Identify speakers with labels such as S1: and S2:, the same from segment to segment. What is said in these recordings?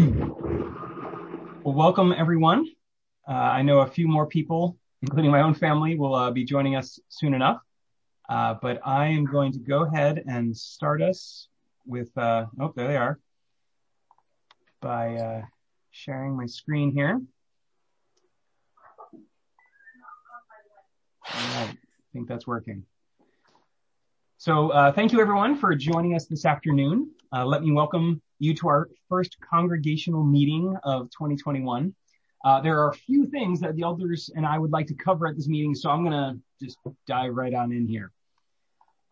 S1: Well, welcome everyone. Uh, I know a few more people, including my own family, will uh, be joining us soon enough. Uh, but I am going to go ahead and start us with, uh, oh, there they are, by uh, sharing my screen here. I think that's working. So uh, thank you everyone for joining us this afternoon. Uh, let me welcome you to our first congregational meeting of 2021. Uh, there are a few things that the elders and I would like to cover at this meeting, so I'm going to just dive right on in here.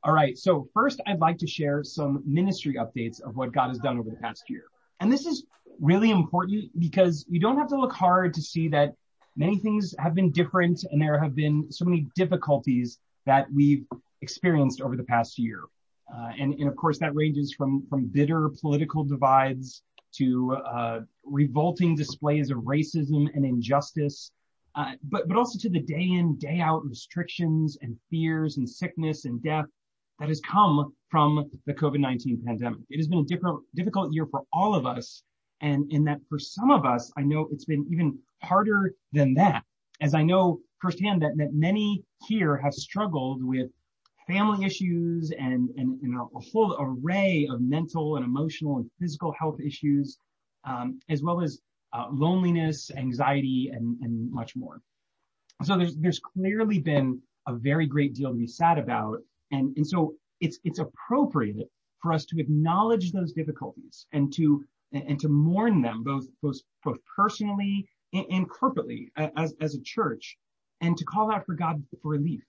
S1: All right, so first I'd like to share some ministry updates of what God has done over the past year. And this is really important because you don't have to look hard to see that many things have been different and there have been so many difficulties that we've experienced over the past year. Uh, and, and of course that ranges from, from bitter political divides to uh, revolting displays of racism and injustice, uh, but, but also to the day in, day out restrictions and fears and sickness and death that has come from the COVID-19 pandemic. It has been a difficult year for all of us. And in that for some of us, I know it's been even harder than that, as I know firsthand that, that many here have struggled with family issues and, a whole array of mental and emotional and physical health issues, um, as well as uh, loneliness, anxiety, and, and much more. So there's there's clearly been a very great deal to be sad about, and and so it's it's appropriate for us to acknowledge those difficulties and to and to mourn them both both both personally and, and corporately as as a church, and to call out for God for relief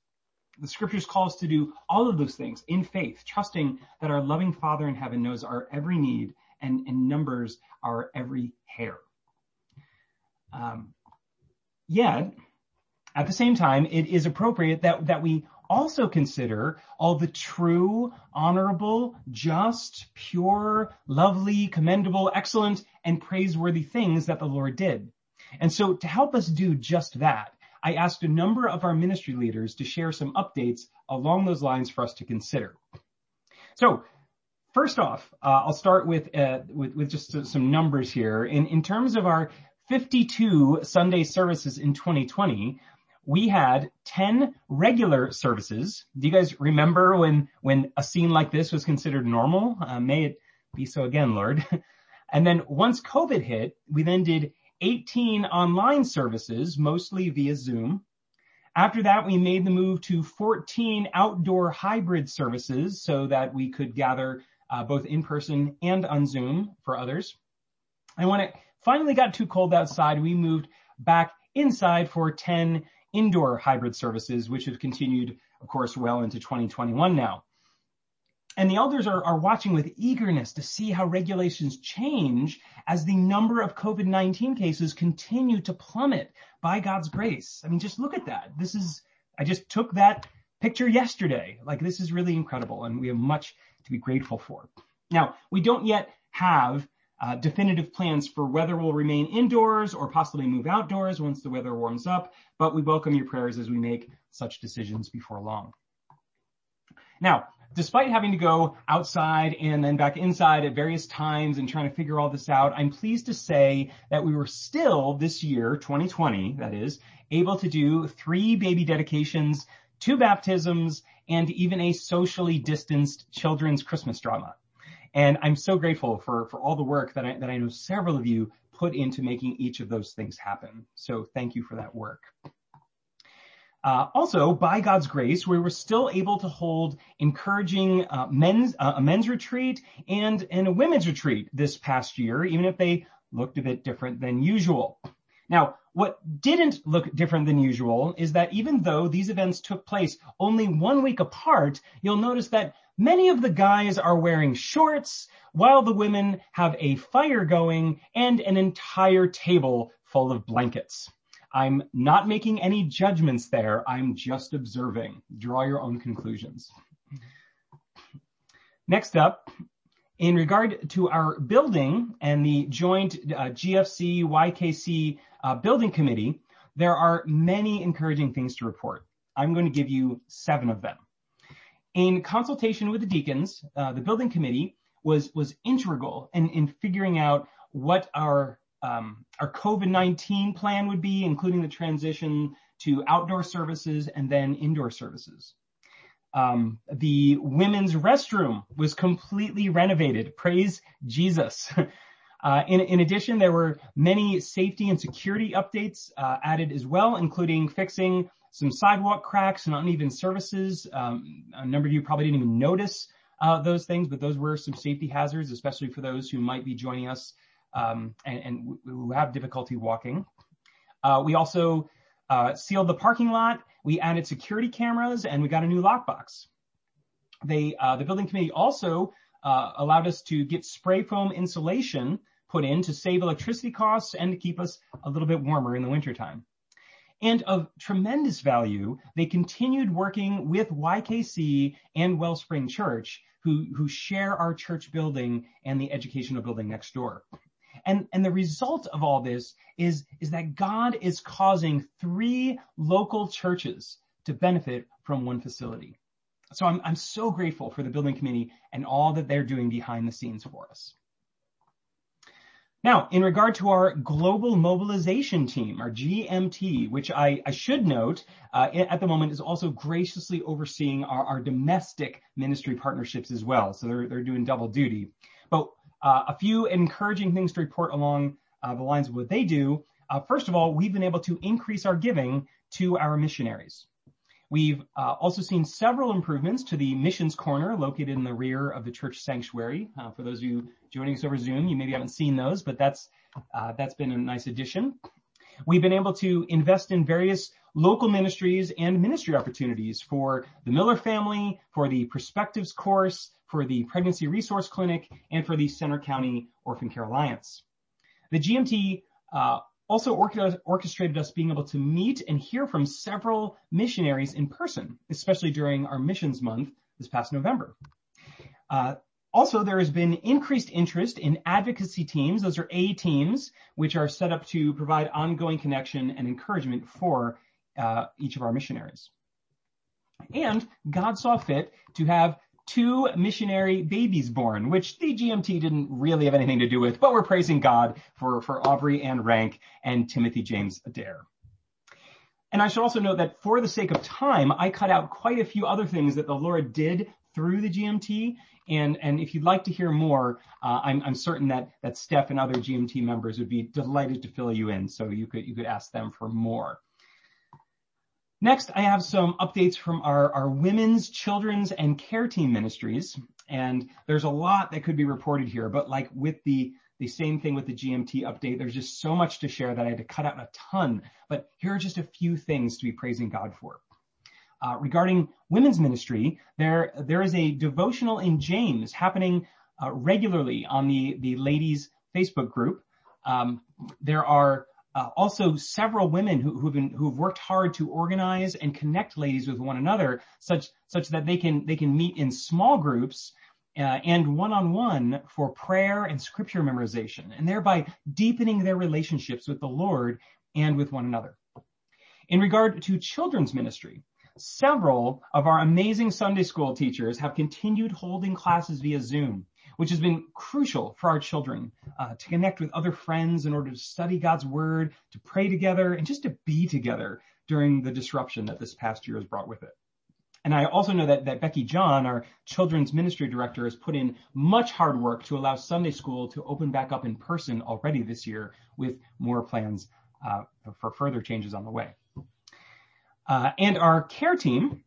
S1: the scriptures call us to do all of those things in faith, trusting that our loving Father in heaven knows our every need and, and numbers our every hair. Um, yet, at the same time, it is appropriate that, that we also consider all the true, honorable, just, pure, lovely, commendable, excellent, and praiseworthy things that the Lord did. And so to help us do just that, I asked a number of our ministry leaders to share some updates along those lines for us to consider. So first off, uh, I'll start with, uh, with, with just some numbers here. In, in terms of our 52 Sunday services in 2020, we had 10 regular services. Do you guys remember when, when a scene like this was considered normal? Uh, may it be so again, Lord. and then once COVID hit, we then did 18 online services, mostly via Zoom. After that, we made the move to 14 outdoor hybrid services so that we could gather uh, both in person and on Zoom for others. And when it finally got too cold outside, we moved back inside for 10 indoor hybrid services, which have continued, of course, well into 2021 now. And the elders are, are watching with eagerness to see how regulations change as the number of COVID-19 cases continue to plummet by God's grace. I mean, just look at that. This is, I just took that picture yesterday. Like this is really incredible and we have much to be grateful for. Now, we don't yet have uh, definitive plans for whether we'll remain indoors or possibly move outdoors once the weather warms up, but we welcome your prayers as we make such decisions before long. Now, despite having to go outside and then back inside at various times and trying to figure all this out, I'm pleased to say that we were still this year, 2020, that is, able to do three baby dedications, two baptisms, and even a socially distanced children's Christmas drama. And I'm so grateful for, for all the work that I, that I know several of you put into making each of those things happen. So thank you for that work. Uh, also, by God's grace, we were still able to hold encouraging uh, men's uh, a men's retreat and and a women's retreat this past year, even if they looked a bit different than usual. Now, what didn't look different than usual is that even though these events took place only one week apart, you'll notice that many of the guys are wearing shorts while the women have a fire going and an entire table full of blankets. I'm not making any judgments there. I'm just observing. Draw your own conclusions. Next up, in regard to our building and the joint uh, GFC YKC uh, building committee, there are many encouraging things to report. I'm going to give you seven of them. In consultation with the deacons, uh, the building committee was was integral in, in figuring out what our our COVID-19 plan would be, including the transition to outdoor services and then indoor services. Um, the women's restroom was completely renovated. Praise Jesus. Uh, in, in, addition, there were many safety and security updates uh, added as well, including fixing some sidewalk cracks and uneven surfaces. Um, a number of you probably didn't even notice uh, those things, but those were some safety hazards, especially for those who might be joining us um, and, and, who have difficulty walking. Uh, we also uh, sealed the parking lot. We added security cameras and we got a new lockbox. They, uh, the building committee also uh, allowed us to get spray foam insulation put in to save electricity costs and to keep us a little bit warmer in the wintertime. And of tremendous value, they continued working with YKC and Wellspring Church, who, who share our church building and the educational building next door. And, and the result of all this is, is that God is causing three local churches to benefit from one facility. So I'm, I'm so grateful for the building committee and all that they're doing behind the scenes for us. Now, in regard to our global mobilization team, our GMT, which I, I should note uh, at the moment is also graciously overseeing our, our, domestic ministry partnerships as well. So they're, they're doing double duty. But a few encouraging things to report along uh, the lines of what they do. Uh, first of all, we've been able to increase our giving to our missionaries. We've uh, also seen several improvements to the missions corner located in the rear of the church sanctuary. Uh, for those of you joining us over Zoom, you maybe haven't seen those, but that's uh, that's been a nice addition. We've been able to invest in various local ministries and ministry opportunities for the Miller family, for the Perspectives course, for the Pregnancy Resource Clinic, and for the Centre County Orphan Care Alliance. The GMT uh, also orchestrated us being able to meet and hear from several missionaries in person, especially during our missions month this past November. Uh, also, there has been increased interest in advocacy teams. Those are A teams, which are set up to provide ongoing connection and encouragement for uh, each of our missionaries. And God saw fit to have two missionary babies born, which the GMT didn't really have anything to do with, but we're praising God for, for Aubrey and Rank and Timothy James Adair. And I should also note that for the sake of time, I cut out quite a few other things that the Lord did through the GMT. And, and if you'd like to hear more, uh, I'm, I'm certain that, that Steph and other GMT members would be delighted to fill you in. So you could, you could ask them for more. Next, I have some updates from our, our women's, children's, and care team ministries. And there's a lot that could be reported here, but like with the, the same thing with the GMT update, there's just so much to share that I had to cut out a ton. But here are just a few things to be praising God for. Uh, regarding women's ministry, there, there is a devotional in James happening uh, regularly on the, the ladies Facebook group. Um, there are also several women who, who've worked hard to organize and connect ladies with one another, such that they can they can meet in small groups uh, and one-on-one for prayer and scripture memorization, and thereby deepening their relationships with the Lord and with one another. In regard to children's ministry, several of our amazing Sunday school teachers have continued holding classes via Zoom which has been crucial for our children uh, to connect with other friends in order to study God's word, to pray together, and just to be together during the disruption that this past year has brought with it. And I also know that, that Becky John, our children's ministry director, has put in much hard work to allow Sunday school to open back up in person already this year with more plans uh, for further changes on the way. Uh, and our care team,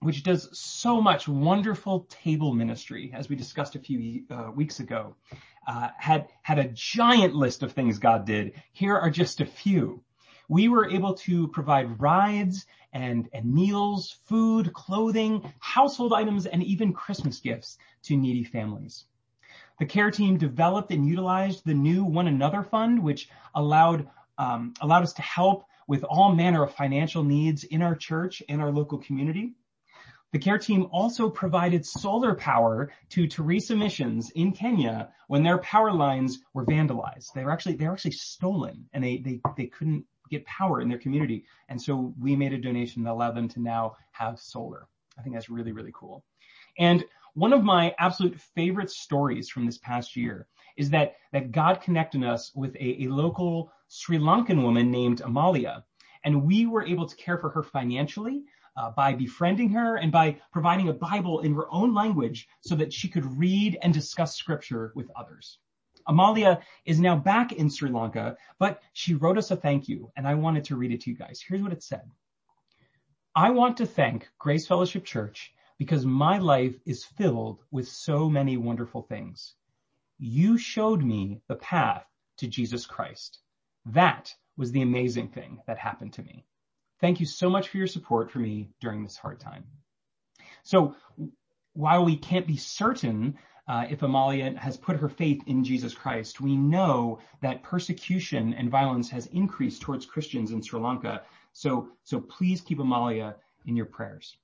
S1: which does so much wonderful table ministry, as we discussed a few uh, weeks ago, uh, had had a giant list of things God did. Here are just a few. We were able to provide rides and, and meals, food, clothing, household items, and even Christmas gifts to needy families. The care team developed and utilized the new One Another Fund, which allowed um, allowed us to help with all manner of financial needs in our church and our local community. The care team also provided solar power to Teresa Missions in Kenya when their power lines were vandalized. They were actually they were actually stolen, and they they they couldn't get power in their community. And so we made a donation that allowed them to now have solar. I think that's really really cool. And one of my absolute favorite stories from this past year is that, that God connected us with a, a local Sri Lankan woman named Amalia. And we were able to care for her financially uh, by befriending her and by providing a Bible in her own language so that she could read and discuss scripture with others. Amalia is now back in Sri Lanka, but she wrote us a thank you, and I wanted to read it to you guys. Here's what it said. I want to thank Grace Fellowship Church because my life is filled with so many wonderful things. You showed me the path to Jesus Christ. That was the amazing thing that happened to me. Thank you so much for your support for me during this hard time. So while we can't be certain uh, if Amalia has put her faith in Jesus Christ, we know that persecution and violence has increased towards Christians in Sri Lanka. So, so please keep Amalia in your prayers.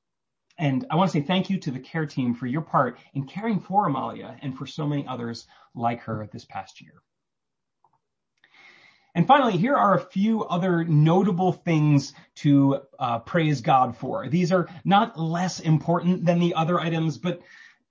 S1: And I want to say thank you to the care team for your part in caring for Amalia and for so many others like her this past year. And finally, here are a few other notable things to uh, praise God for. These are not less important than the other items, but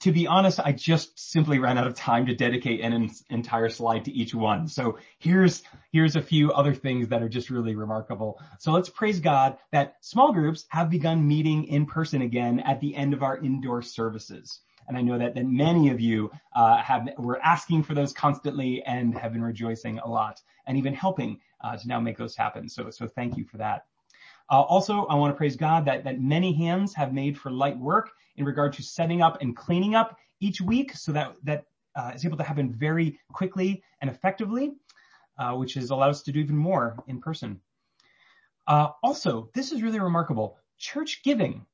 S1: to be honest, I just simply ran out of time to dedicate an entire slide to each one. So here's, here's a few other things that are just really remarkable. So let's praise God that small groups have begun meeting in person again at the end of our indoor services. And I know that, that many of you uh, have were asking for those constantly and have been rejoicing a lot and even helping uh, to now make those happen. So, so thank you for that. Uh, also, I want to praise God that, that many hands have made for light work in regard to setting up and cleaning up each week so that, that uh, is able to happen very quickly and effectively, uh, which has allowed us to do even more in person. Uh, also, this is really remarkable. Church giving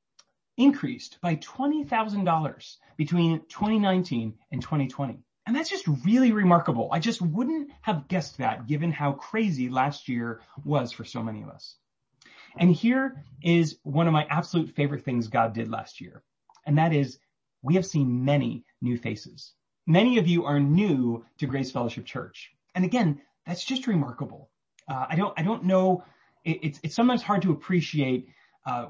S1: increased by $20,000 between 2019 and 2020. And that's just really remarkable. I just wouldn't have guessed that given how crazy last year was for so many of us. And here is one of my absolute favorite things God did last year. And that is we have seen many new faces. Many of you are new to Grace Fellowship Church. And again, that's just remarkable. Uh, I don't, I don't know. It, it's, it's sometimes hard to appreciate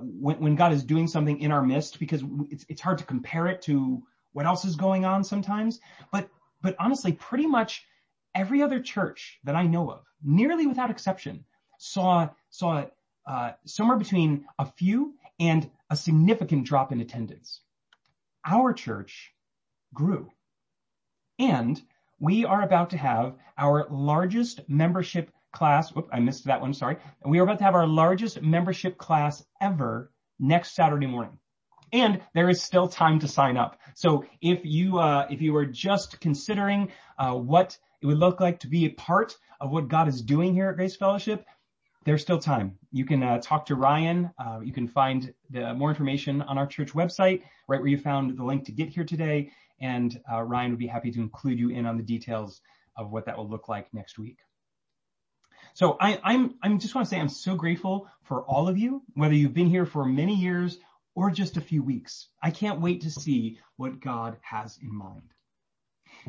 S1: when, when God is doing something in our midst because it's, it's hard to compare it to what else is going on sometimes. But, but honestly, pretty much every other church that I know of, nearly without exception, saw, saw uh, somewhere between a few and a significant drop in attendance. Our church grew. And we are about to have our largest membership class. Whoop, I missed that one. Sorry. We are about to have our largest membership class ever next Saturday morning. And there is still time to sign up. So if you, uh, if you are just considering, uh, what it would look like to be a part of what God is doing here at Grace Fellowship, there's still time. You can uh, talk to Ryan. Uh, you can find the, more information on our church website, right where you found the link to get here today. And uh, Ryan would be happy to include you in on the details of what that will look like next week. So I, I'm, I'm just want to say I'm so grateful for all of you, whether you've been here for many years or just a few weeks. I can't wait to see what God has in mind.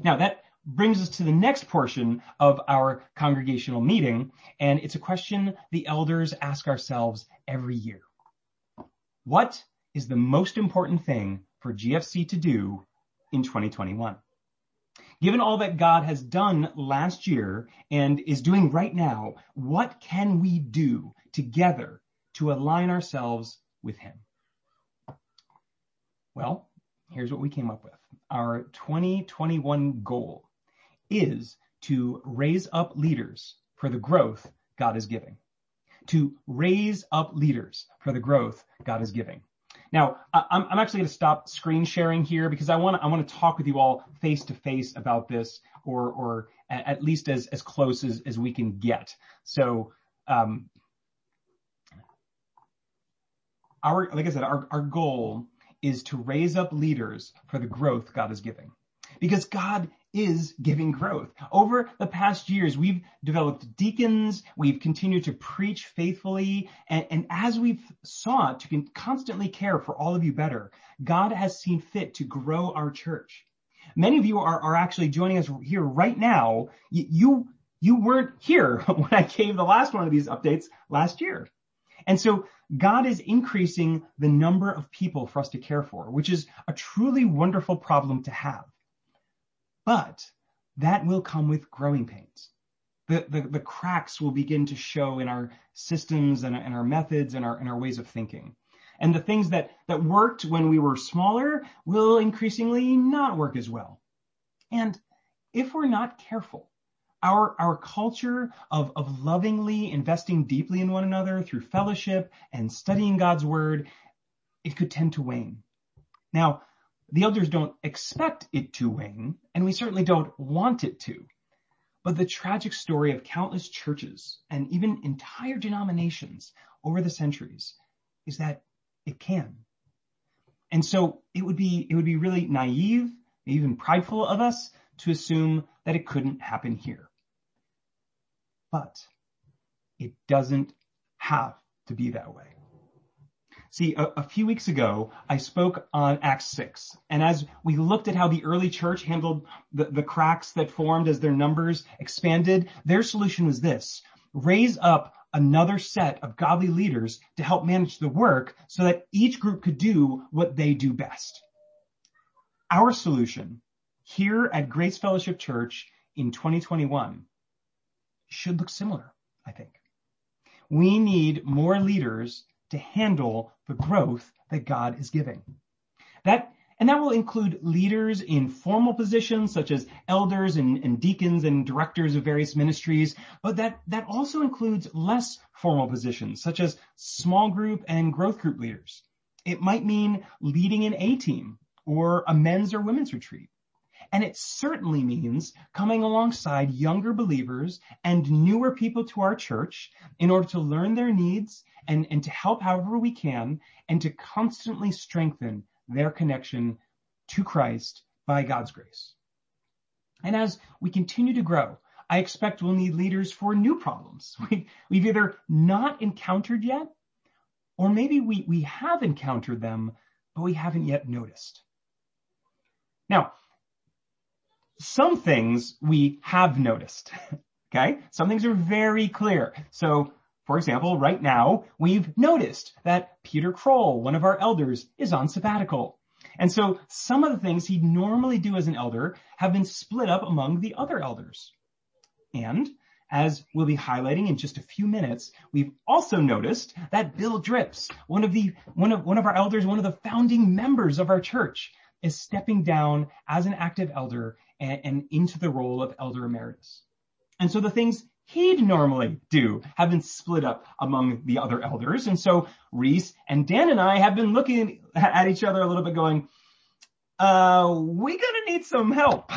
S1: Now that brings us to the next portion of our congregational meeting, and it's a question the elders ask ourselves every year. What is the most important thing for GFC to do in 2021? Given all that God has done last year and is doing right now, what can we do together to align ourselves with Him? Well, here's what we came up with. Our 2021 goal is to raise up leaders for the growth God is giving. To raise up leaders for the growth God is giving. Now, I'm, actually going to stop screen sharing here because I want to, talk with you all face to face about this or, or at least as, close as, as we can get. So, um, our, like I said, our, our goal is to raise up leaders for the growth God is giving because God is giving growth. Over the past years, we've developed deacons, we've continued to preach faithfully, and, and, as we've sought to constantly care for all of you better, God has seen fit to grow our church. Many of you are, are actually joining us here right now. You, you, you weren't here when I gave the last one of these updates last year. And so God is increasing the number of people for us to care for, which is a truly wonderful problem to have. But that will come with growing pains. The, the, the cracks will begin to show in our systems and, and our methods and our, and our ways of thinking. And the things that, that worked when we were smaller will increasingly not work as well. And if we're not careful, our, our culture of, of lovingly investing deeply in one another through fellowship and studying God's word, it could tend to wane. Now, the elders don't expect it to wane, and we certainly don't want it to. But the tragic story of countless churches and even entire denominations over the centuries is that it can. And so it would be, it would be really naive, even prideful of us to assume that it couldn't happen here. But it doesn't have to be that way. See, a, a, few weeks ago, I spoke on Acts 6. And as we looked at how the early church handled the, the cracks that formed as their numbers expanded, their solution was this. Raise up another set of godly leaders to help manage the work so that each group could do what they do best. Our solution here at Grace Fellowship Church in 2021 should look similar, I think. We need more leaders to handle the growth that God is giving. That and that will include leaders in formal positions such as elders and, and, deacons and directors of various ministries, but that, that also includes less formal positions such as small group and growth group leaders. It might mean leading an A team or a men's or women's retreat. And it certainly means coming alongside younger believers and newer people to our church in order to learn their needs and, and to help however we can and to constantly strengthen their connection to Christ by God's grace. And as we continue to grow, I expect we'll need leaders for new problems we, have either not encountered yet, or maybe we, we have encountered them, but we haven't yet noticed. Now, some things we have noticed. Okay. Some things are very clear. So for example, right now we've noticed that Peter Kroll, one of our elders, is on sabbatical. And so some of the things he'd normally do as an elder have been split up among the other elders. And as we'll be highlighting in just a few minutes, we've also noticed that Bill Drips, one of the, one of, one of our elders, one of the founding members of our church, is stepping down as an active elder and, and into the role of elder emeritus. And so the things he'd normally do have been split up among the other elders. And so Reese and Dan and I have been looking at each other a little bit going, uh, we gonna need some help.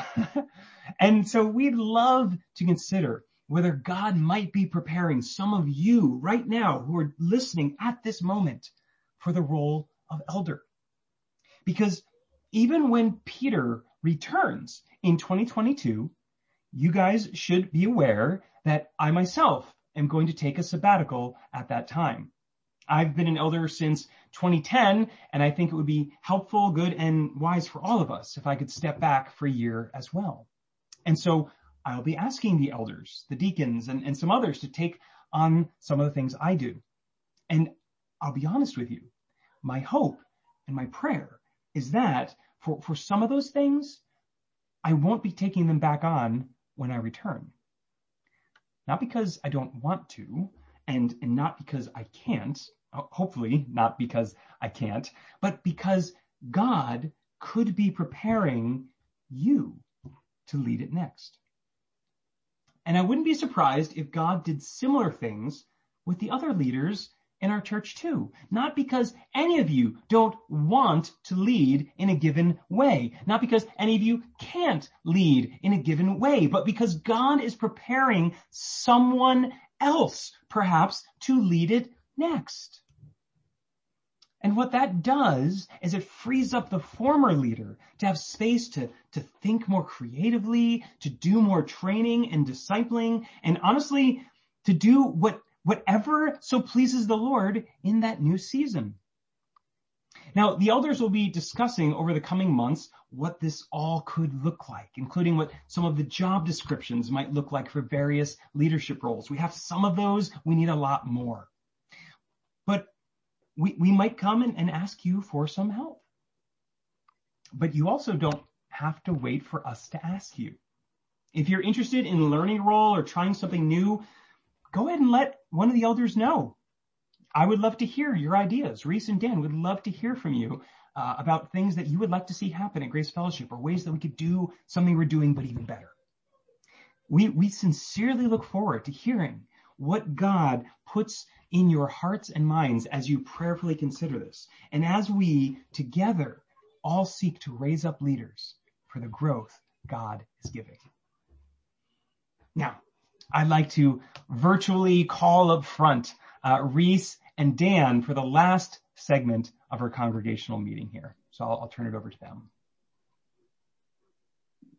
S1: and so we'd love to consider whether God might be preparing some of you right now who are listening at this moment for the role of elder. Because even when Peter returns in 2022, you guys should be aware that I myself am going to take a sabbatical at that time. I've been an elder since 2010, and I think it would be helpful, good, and wise for all of us if I could step back for a year as well. And so I'll be asking the elders, the deacons, and, and some others to take on some of the things I do. And I'll be honest with you, my hope and my prayer is that for, some of those things, I won't be taking them back on when I return. Not because I don't want to, and not because I can't, hopefully not because I can't, but because God could be preparing you to lead it next. And I wouldn't be surprised if God did similar things with the other leaders in our church too. Not because any of you don't want to lead in a given way. Not because any of you can't lead in a given way, but because God is preparing someone else perhaps to lead it next. And what that does is it frees up the former leader to have space to, to think more creatively, to do more training and discipling, and honestly, to do what whatever so pleases the Lord in that new season. Now, the elders will be discussing over the coming months what this all could look like, including what some of the job descriptions might look like for various leadership roles. We have some of those. We need a lot more. But we, we might come and, and ask you for some help. But you also don't have to wait for us to ask you. If you're interested in learning a role or trying something new, go ahead and let one of the elders know. I would love to hear your ideas. Reese and Dan would love to hear from you uh, about things that you would like to see happen at Grace Fellowship or ways that we could do something we're doing, but even better. We, we sincerely look forward to hearing what God puts in your hearts and minds as you prayerfully consider this. And as we together all seek to raise up leaders for the growth God is giving. Now, I'd like to virtually call up front uh, Reese and Dan for the last segment of our congregational meeting here. So I'll, I'll turn it over to them.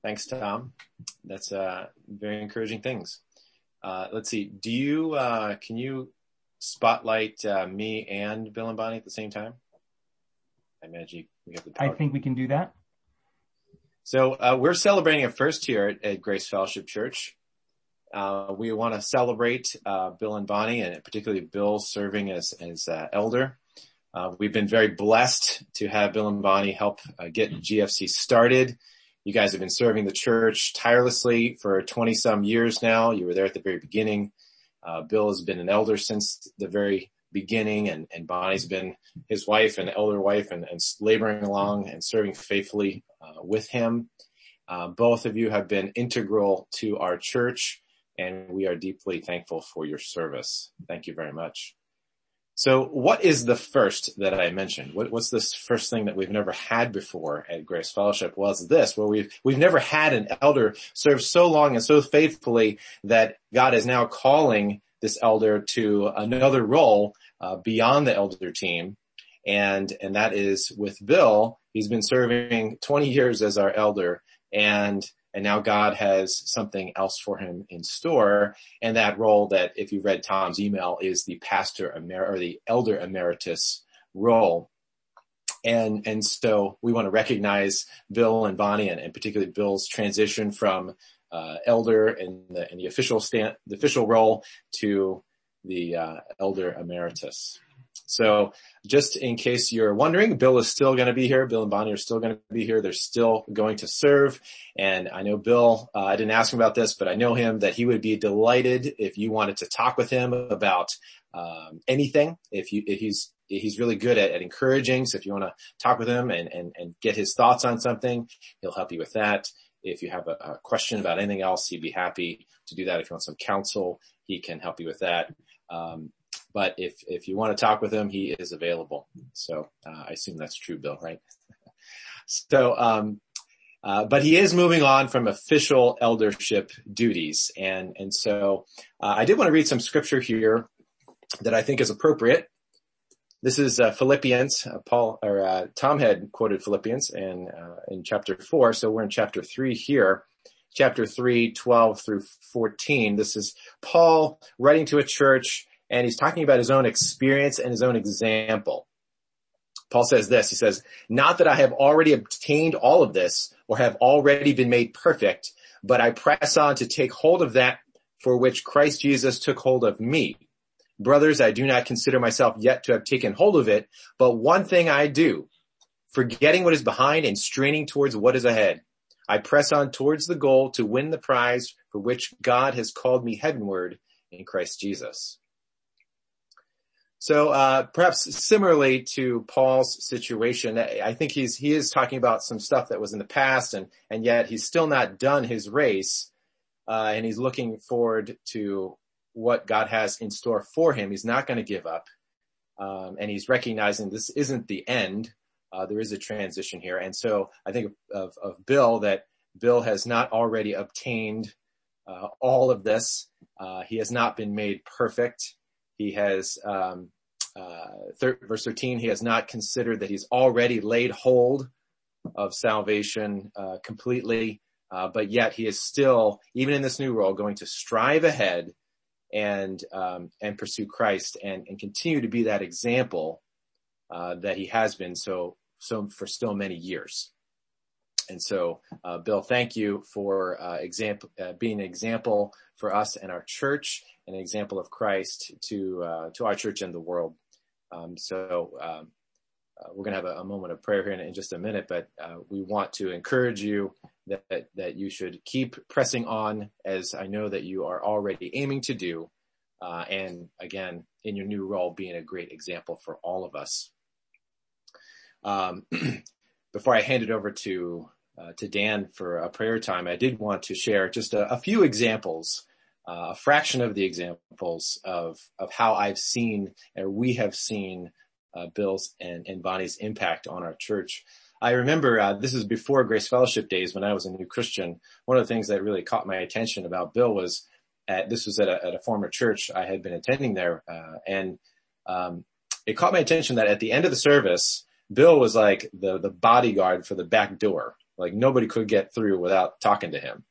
S2: Thanks, Tom. That's uh, very encouraging things. Uh, let's see. Do you uh, can you spotlight uh, me and Bill and Bonnie at the same time? I imagine we have the.
S1: I think we can do that.
S2: So uh, we're celebrating a first here at, at Grace Fellowship Church. Uh, we want to celebrate uh, Bill and Bonnie, and particularly Bill serving as as uh, elder. Uh, we've been very blessed to have Bill and Bonnie help uh, get GFC started. You guys have been serving the church tirelessly for 20 some years now. You were there at the very beginning. Bill has been an elder since the very beginning, and, and Bonnie's been his wife and elder wife, and, and laboring along and serving faithfully with him. both of you have been integral to our church and we are deeply thankful for your service. Thank you very much. So what is the first that I mentioned? What, what's this first thing that we've never had before at Grace Fellowship? Well, it's this, where we've, we've never had an elder serve so long and so faithfully that God is now calling this elder to another role uh, beyond the elder team. And, and that is with Bill. He's been serving 20 years as our elder and and now God has something else for him in store. And that role that, if you read Tom's email, is the pastor emer- or the elder emeritus role. And, and so we want to recognize Bill and Bonnie and, and particularly Bill's transition from, uh, elder in the, in the official stand, the official role to the, uh, elder emeritus. So just in case you're wondering, Bill is still going to be here. Bill and Bonnie are still going to be here. They're still going to serve. And I know Bill, uh, I didn't ask him about this, but I know him that he would be delighted if you wanted to talk with him about um, anything. If you, if he's, he's really good at, at encouraging. So if you want to talk with him and, and, and get his thoughts on something, he'll help you with that. If you have a, a question about anything else, he'd be happy to do that. If you want some counsel, he can help you with that. Um, but if, if you want to talk with him, he is available. So, uh, I assume that's true, Bill, right? so, um, uh, but he is moving on from official eldership duties. And, and so, uh, I did want to read some scripture here that I think is appropriate. This is uh, Philippians. Uh, Paul or uh, Tom had quoted Philippians in in chapter four, so we're in chapter three here chapter 3, 12 through 14. This is Paul writing to a church and he's talking about his own experience and his own example. Paul says this, he says, not that I have already obtained all of this or have already been made perfect, but I press on to take hold of that for which Christ Jesus took hold of me. Brothers, I do not consider myself yet to have taken hold of it, but one thing I do, forgetting what is behind and straining towards what is ahead. I press on towards the goal to win the prize for which God has called me heavenward in Christ Jesus. So uh, perhaps similarly to Paul's situation, I think he's he is talking about some stuff that was in the past, and and yet he's still not done his race, uh, and he's looking forward to what God has in store for him. He's not going to give up, um, and he's recognizing this isn't the end. Uh, there is a transition here, and so I think of, of Bill that Bill has not already obtained uh, all of this. Uh, he has not been made perfect. He has um, thir- verse 13, he has not considered that he's already laid hold of salvation uh, completely, uh, but yet he is still, even in this new role, going to strive ahead and um, and pursue Christ and, and continue to be that example uh, that he has been so so for still many years. And so, uh, Bill, thank you for uh, example being an example for us and our church, and an example of Christ to to our church and the world. Um, so um, uh, we're going to have a, a, moment of prayer here in, in just a minute, but uh, we want to encourage you that, that, that you should keep pressing on, as I know that you are already aiming to do, uh, and again in your new role, being a great example for all of us. Um, before I hand it over to uh, to Dan for a prayer time, I did want to share just a, a few examples, uh, a fraction of the examples of of how I've seen or we have seen uh, Bill's and, and Bonnie's impact on our church. I remember uh, this is before Grace Fellowship days when I was a new Christian. One of the things that really caught my attention about Bill was at, this was at a, at a former church I had been attending there, uh, and um, it caught my attention that at the end of the service, Bill was like the the bodyguard for the back door. Like nobody could get through without talking to him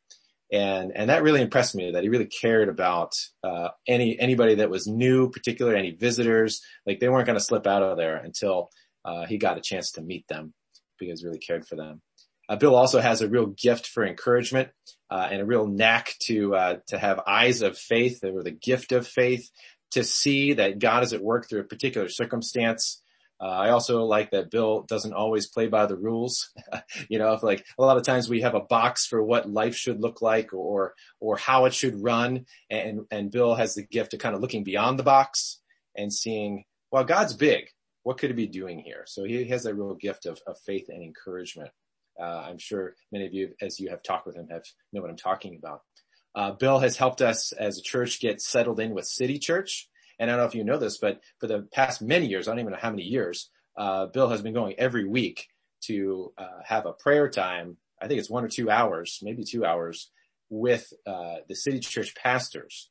S2: and and that really impressed me that he really cared about uh, any anybody that was new, particularly any visitors. Like they weren't going to slip out of there until uh, he got a chance to meet them because he really cared for them. Uh, Bill also has a real gift for encouragement uh, and a real knack to uh, to have eyes of faith or the gift of faith to see that God is at work through a particular circumstance uh, I also like that Bill doesn't always play by the rules. you know, if like a lot of times we have a box for what life should look like or, or how it should run. And, and Bill has the gift of kind of looking beyond the box and seeing, well, God's big. What could he be doing here? So he has that real gift of, of faith and encouragement. Uh, I'm sure many of you, as you have talked with him, have know what I'm talking about. Uh, Bill has helped us as a church get settled in with City Church. And I don't know if you know this, but for the past many years, I don't even know how many years, uh, Bill has been going every week to uh, have a prayer time. I think it's one or two hours, maybe two hours with uh, the city church pastors.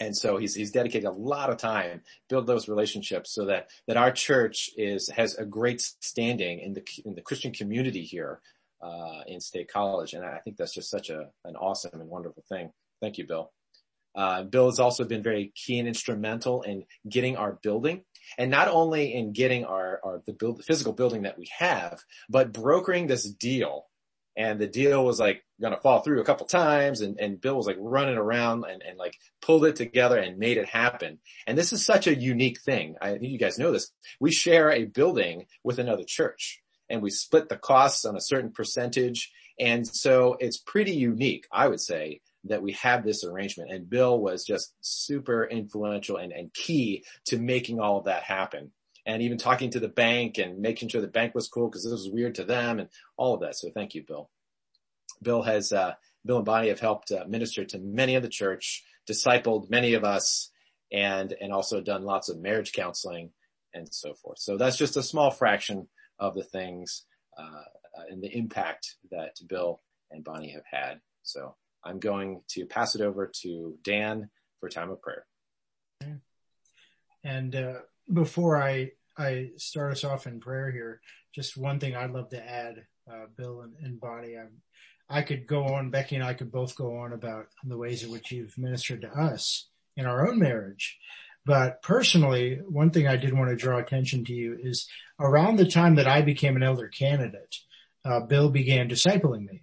S2: And so he's, he's dedicated a lot of time build those relationships so that, that our church is, has a great standing in the, in the Christian community here, uh, in State College. And I think that's just such a, an awesome and wonderful thing. Thank you, Bill. Uh, Bill has also been very key and instrumental in getting our building and not only in getting our, our the, build, the physical building that we have, but brokering this deal. And the deal was like going to fall through a couple times and, and Bill was like running around and, and like pulled it together and made it happen. And this is such a unique thing. I think you guys know this. We share a building with another church and we split the costs on a certain percentage. And so it's pretty unique, I would say, that we have this arrangement. And Bill was just super influential and, and key to making all of that happen. And even talking to the bank and making sure the bank was cool because this was weird to them and all of that. So thank you, Bill. Bill has, uh, Bill and Bonnie have helped uh, minister to many of the church, discipled many of us, and, and also done lots of marriage counseling and so forth. So that's just a small fraction of the things, uh, and the impact that Bill and Bonnie have had. So I'm going to pass it over to Dan for time of prayer.
S3: And uh, before I I start us off in prayer here, just one thing I'd love to add, uh, Bill and, and Bonnie. I, I could go on, Becky and I could both go on about the ways in which you've ministered to us in our own marriage. But personally, one thing I did want to draw attention to you is around the time that I became an elder candidate, uh, Bill began discipling me.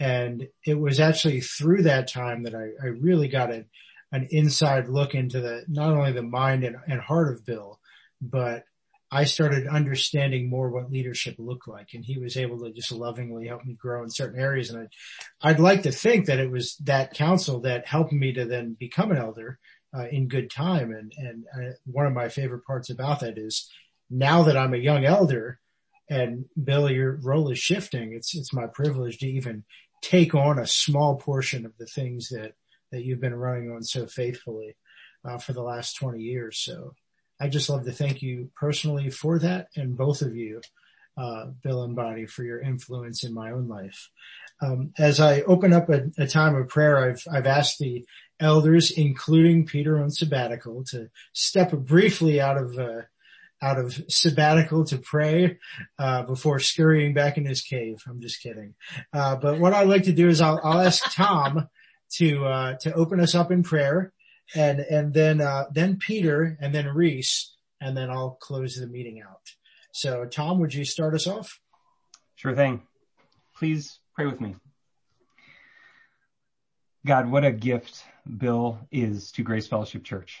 S3: And it was actually through that time that I, I really got a, an inside look into the, not only the mind and, and heart of Bill, but I started understanding more what leadership looked like and he was able to just lovingly help me grow in certain areas. And I, I'd like to think that it was that counsel that helped me to then become an elder uh, in good time. And, and I, one of my favorite parts about that is now that I'm a young elder and Bill, your role is shifting. It's, it's my privilege to even take on a small portion of the things that, that you've been running on so faithfully uh, for the last 20 years. So I just love to thank you personally for that and both of you, uh, Bill and Bonnie for your influence in my own life. Um, as I open up a, a, time of prayer, I've, I've asked the elders, including Peter on sabbatical to step briefly out of, uh, out of sabbatical to pray uh, before scurrying back in his cave. I'm just kidding. Uh, but what I'd like to do is I'll, I'll ask Tom to uh, to open us up in prayer, and and then uh, then Peter, and then Reese, and then I'll close the meeting out. So Tom, would you start us off?
S1: Sure thing. Please pray with me. God, what a gift Bill is to Grace Fellowship Church.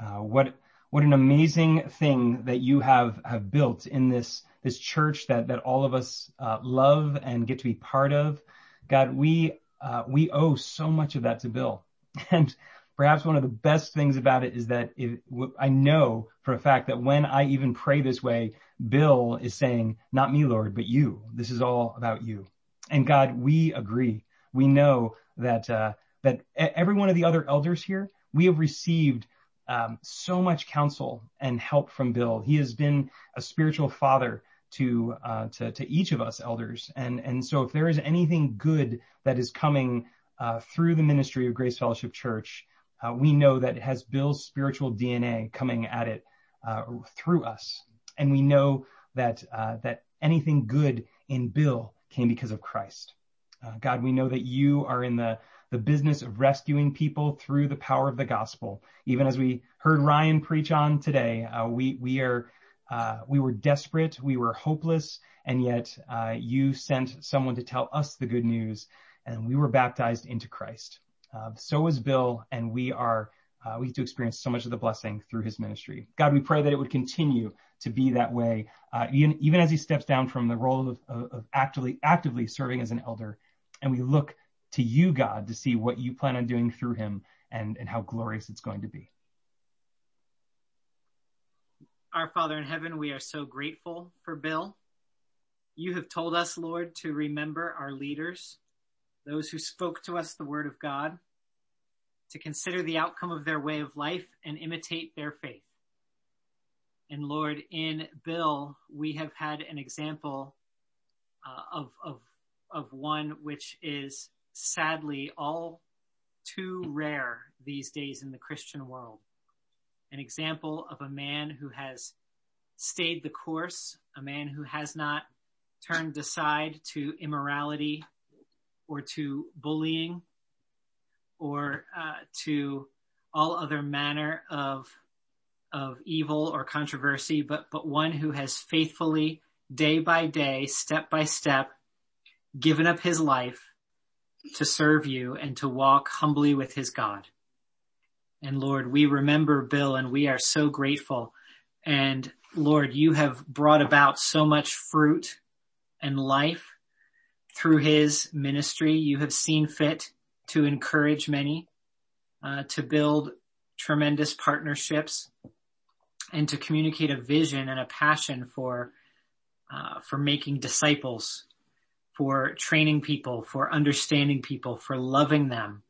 S1: Uh, what what an amazing thing that you have, have built in this, this church that, that all of us uh, love and get to be part of. God, we, uh, we owe so much of that to Bill. And perhaps one of the best things about it is that I know for a fact that when I even pray this way, Bill is saying, not me, Lord, but you. This is all about you. And God, we agree. We know that, uh, that every one of the other elders here, we have received um, so much counsel and help from Bill. He has been a spiritual father to, uh, to, to each of us elders. And, and so if there is anything good that is coming uh, through the ministry of Grace Fellowship Church, uh, we know that it has Bill's spiritual DNA coming at it uh, through us, and we know that uh, that anything good in Bill came because of Christ. Uh, God, we know that you are in the the business of rescuing people through the power of the gospel. Even as we heard Ryan preach on today, uh, we we are uh, we were desperate, we were hopeless, and yet uh, you sent someone to tell us the good news, and we were baptized into Christ. Uh, so is Bill, and we are uh, we get to experience so much of the blessing through his ministry. God, we pray that it would continue to be that way, uh, even, even as he steps down from the role of, of, of actively actively serving as an elder, and we look to you, God, to see what you plan on doing through him and, and how glorious it's going to be.
S4: Our Father in heaven, we are so grateful for Bill. You have told us, Lord, to remember our leaders, those who spoke to us the word of God, to consider the outcome of their way of life and imitate their faith. And Lord, in Bill, we have had an example uh, of, of, of one which is sadly all too rare these days in the Christian world. An example of a man who has stayed the course, a man who has not turned aside to immorality or to bullying or uh, to all other manner of of evil or controversy, but but one who has faithfully, day by day, step by step, given up his life to serve you and to walk humbly with his God. And Lord, we remember Bill and we are so grateful. And Lord, you have brought about so much fruit and life through his ministry. You have seen fit to encourage many, uh, to build tremendous partnerships and to communicate a vision and a passion for, uh, for making disciples for training people, for understanding people, for loving them.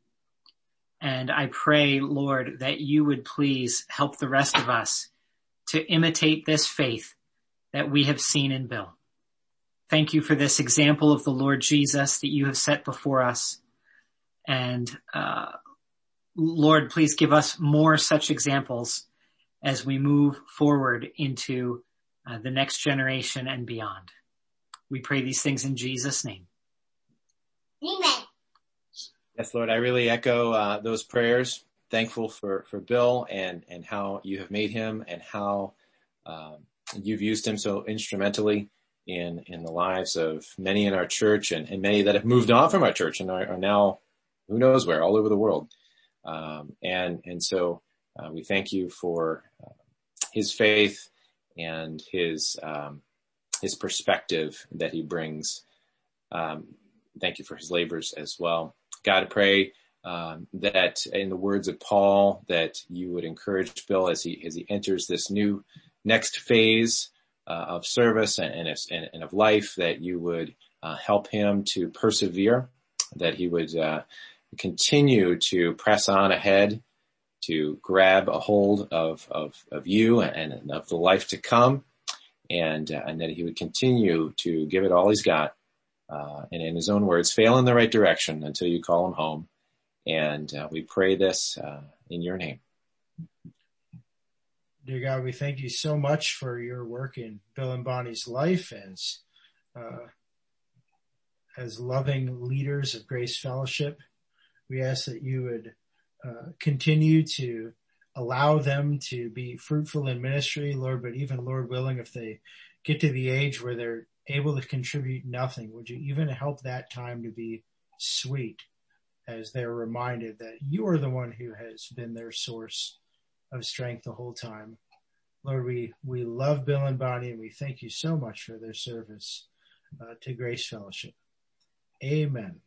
S4: And I pray, Lord, that you would please help the rest of us to imitate this faith that we have seen in Bill. Thank you for this example of the Lord Jesus that you have set before us. And, uh, Lord, please give us more such examples as we move forward into uh, the next generation and beyond. We pray these things in Jesus' name.
S2: Amen. Yes, Lord, I really echo uh, those prayers. Thankful for, for Bill and, and how you have made him and how um, you've used him so instrumentally in, in the lives of many in our church and, and many that have moved on from our church and are, are now who knows where all over the world. Um, and, and so uh, we thank you for uh, his faith and his, um, his perspective that he brings. Um, thank you for his labors as well. God, I pray um, that in the words of Paul, that you would encourage Bill as he as he enters this new next phase uh, of service and, and, and, of life, that you would uh, help him to persevere, that he would uh, continue to press on ahead, to grab a hold of of, of you and, and of the life to come, and uh, and that he would continue to give it all he's got, uh, and in his own words, fail in the right direction until you call him home. And uh, we pray this uh, in your name.
S3: Dear God, we thank you so much for your work in Bill and Bonnie's life as uh, as loving leaders of Grace Fellowship. We ask that you would uh, continue to allow them to be fruitful in ministry, Lord, but even Lord willing, if they get to the age where they're able to contribute nothing, would you even help that time to be sweet as they're reminded that you are the one who has been their source of strength the whole time. Lord, we, we love Bill and Bonnie and we thank you so much for their service uh, to Grace Fellowship. Amen.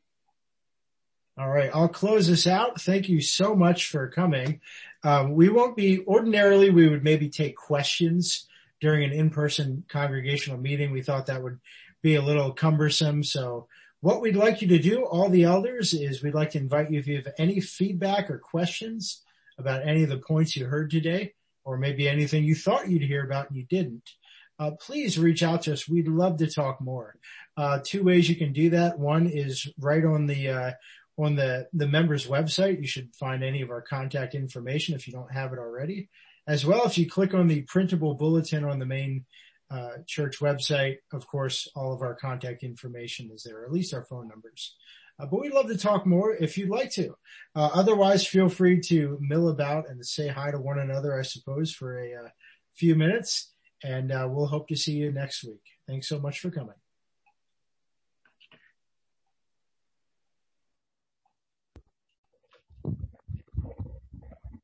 S3: All right, I'll close this out. Thank you so much for coming. Um, we won't be ordinarily we would maybe take questions during an in-person congregational meeting. We thought that would be a little cumbersome. So what we'd like you to do, all the elders, is we'd like to invite you if you have any feedback or questions about any of the points you heard today, or maybe anything you thought you'd hear about and you didn't. Uh, please reach out to us. We'd love to talk more. Uh, two ways you can do that. One is right on the uh, on the the members website. You should find any of our contact information if you don't have it already. As well, if you click on the printable bulletin on the main uh, church website, of course, all of our contact information is there, at least our phone numbers. Uh, but we'd love to talk more if you'd like to. Uh, otherwise, feel free to mill about and say hi to one another, I suppose, for a uh, few minutes. And uh, we'll hope to see you next week. Thanks so much for coming.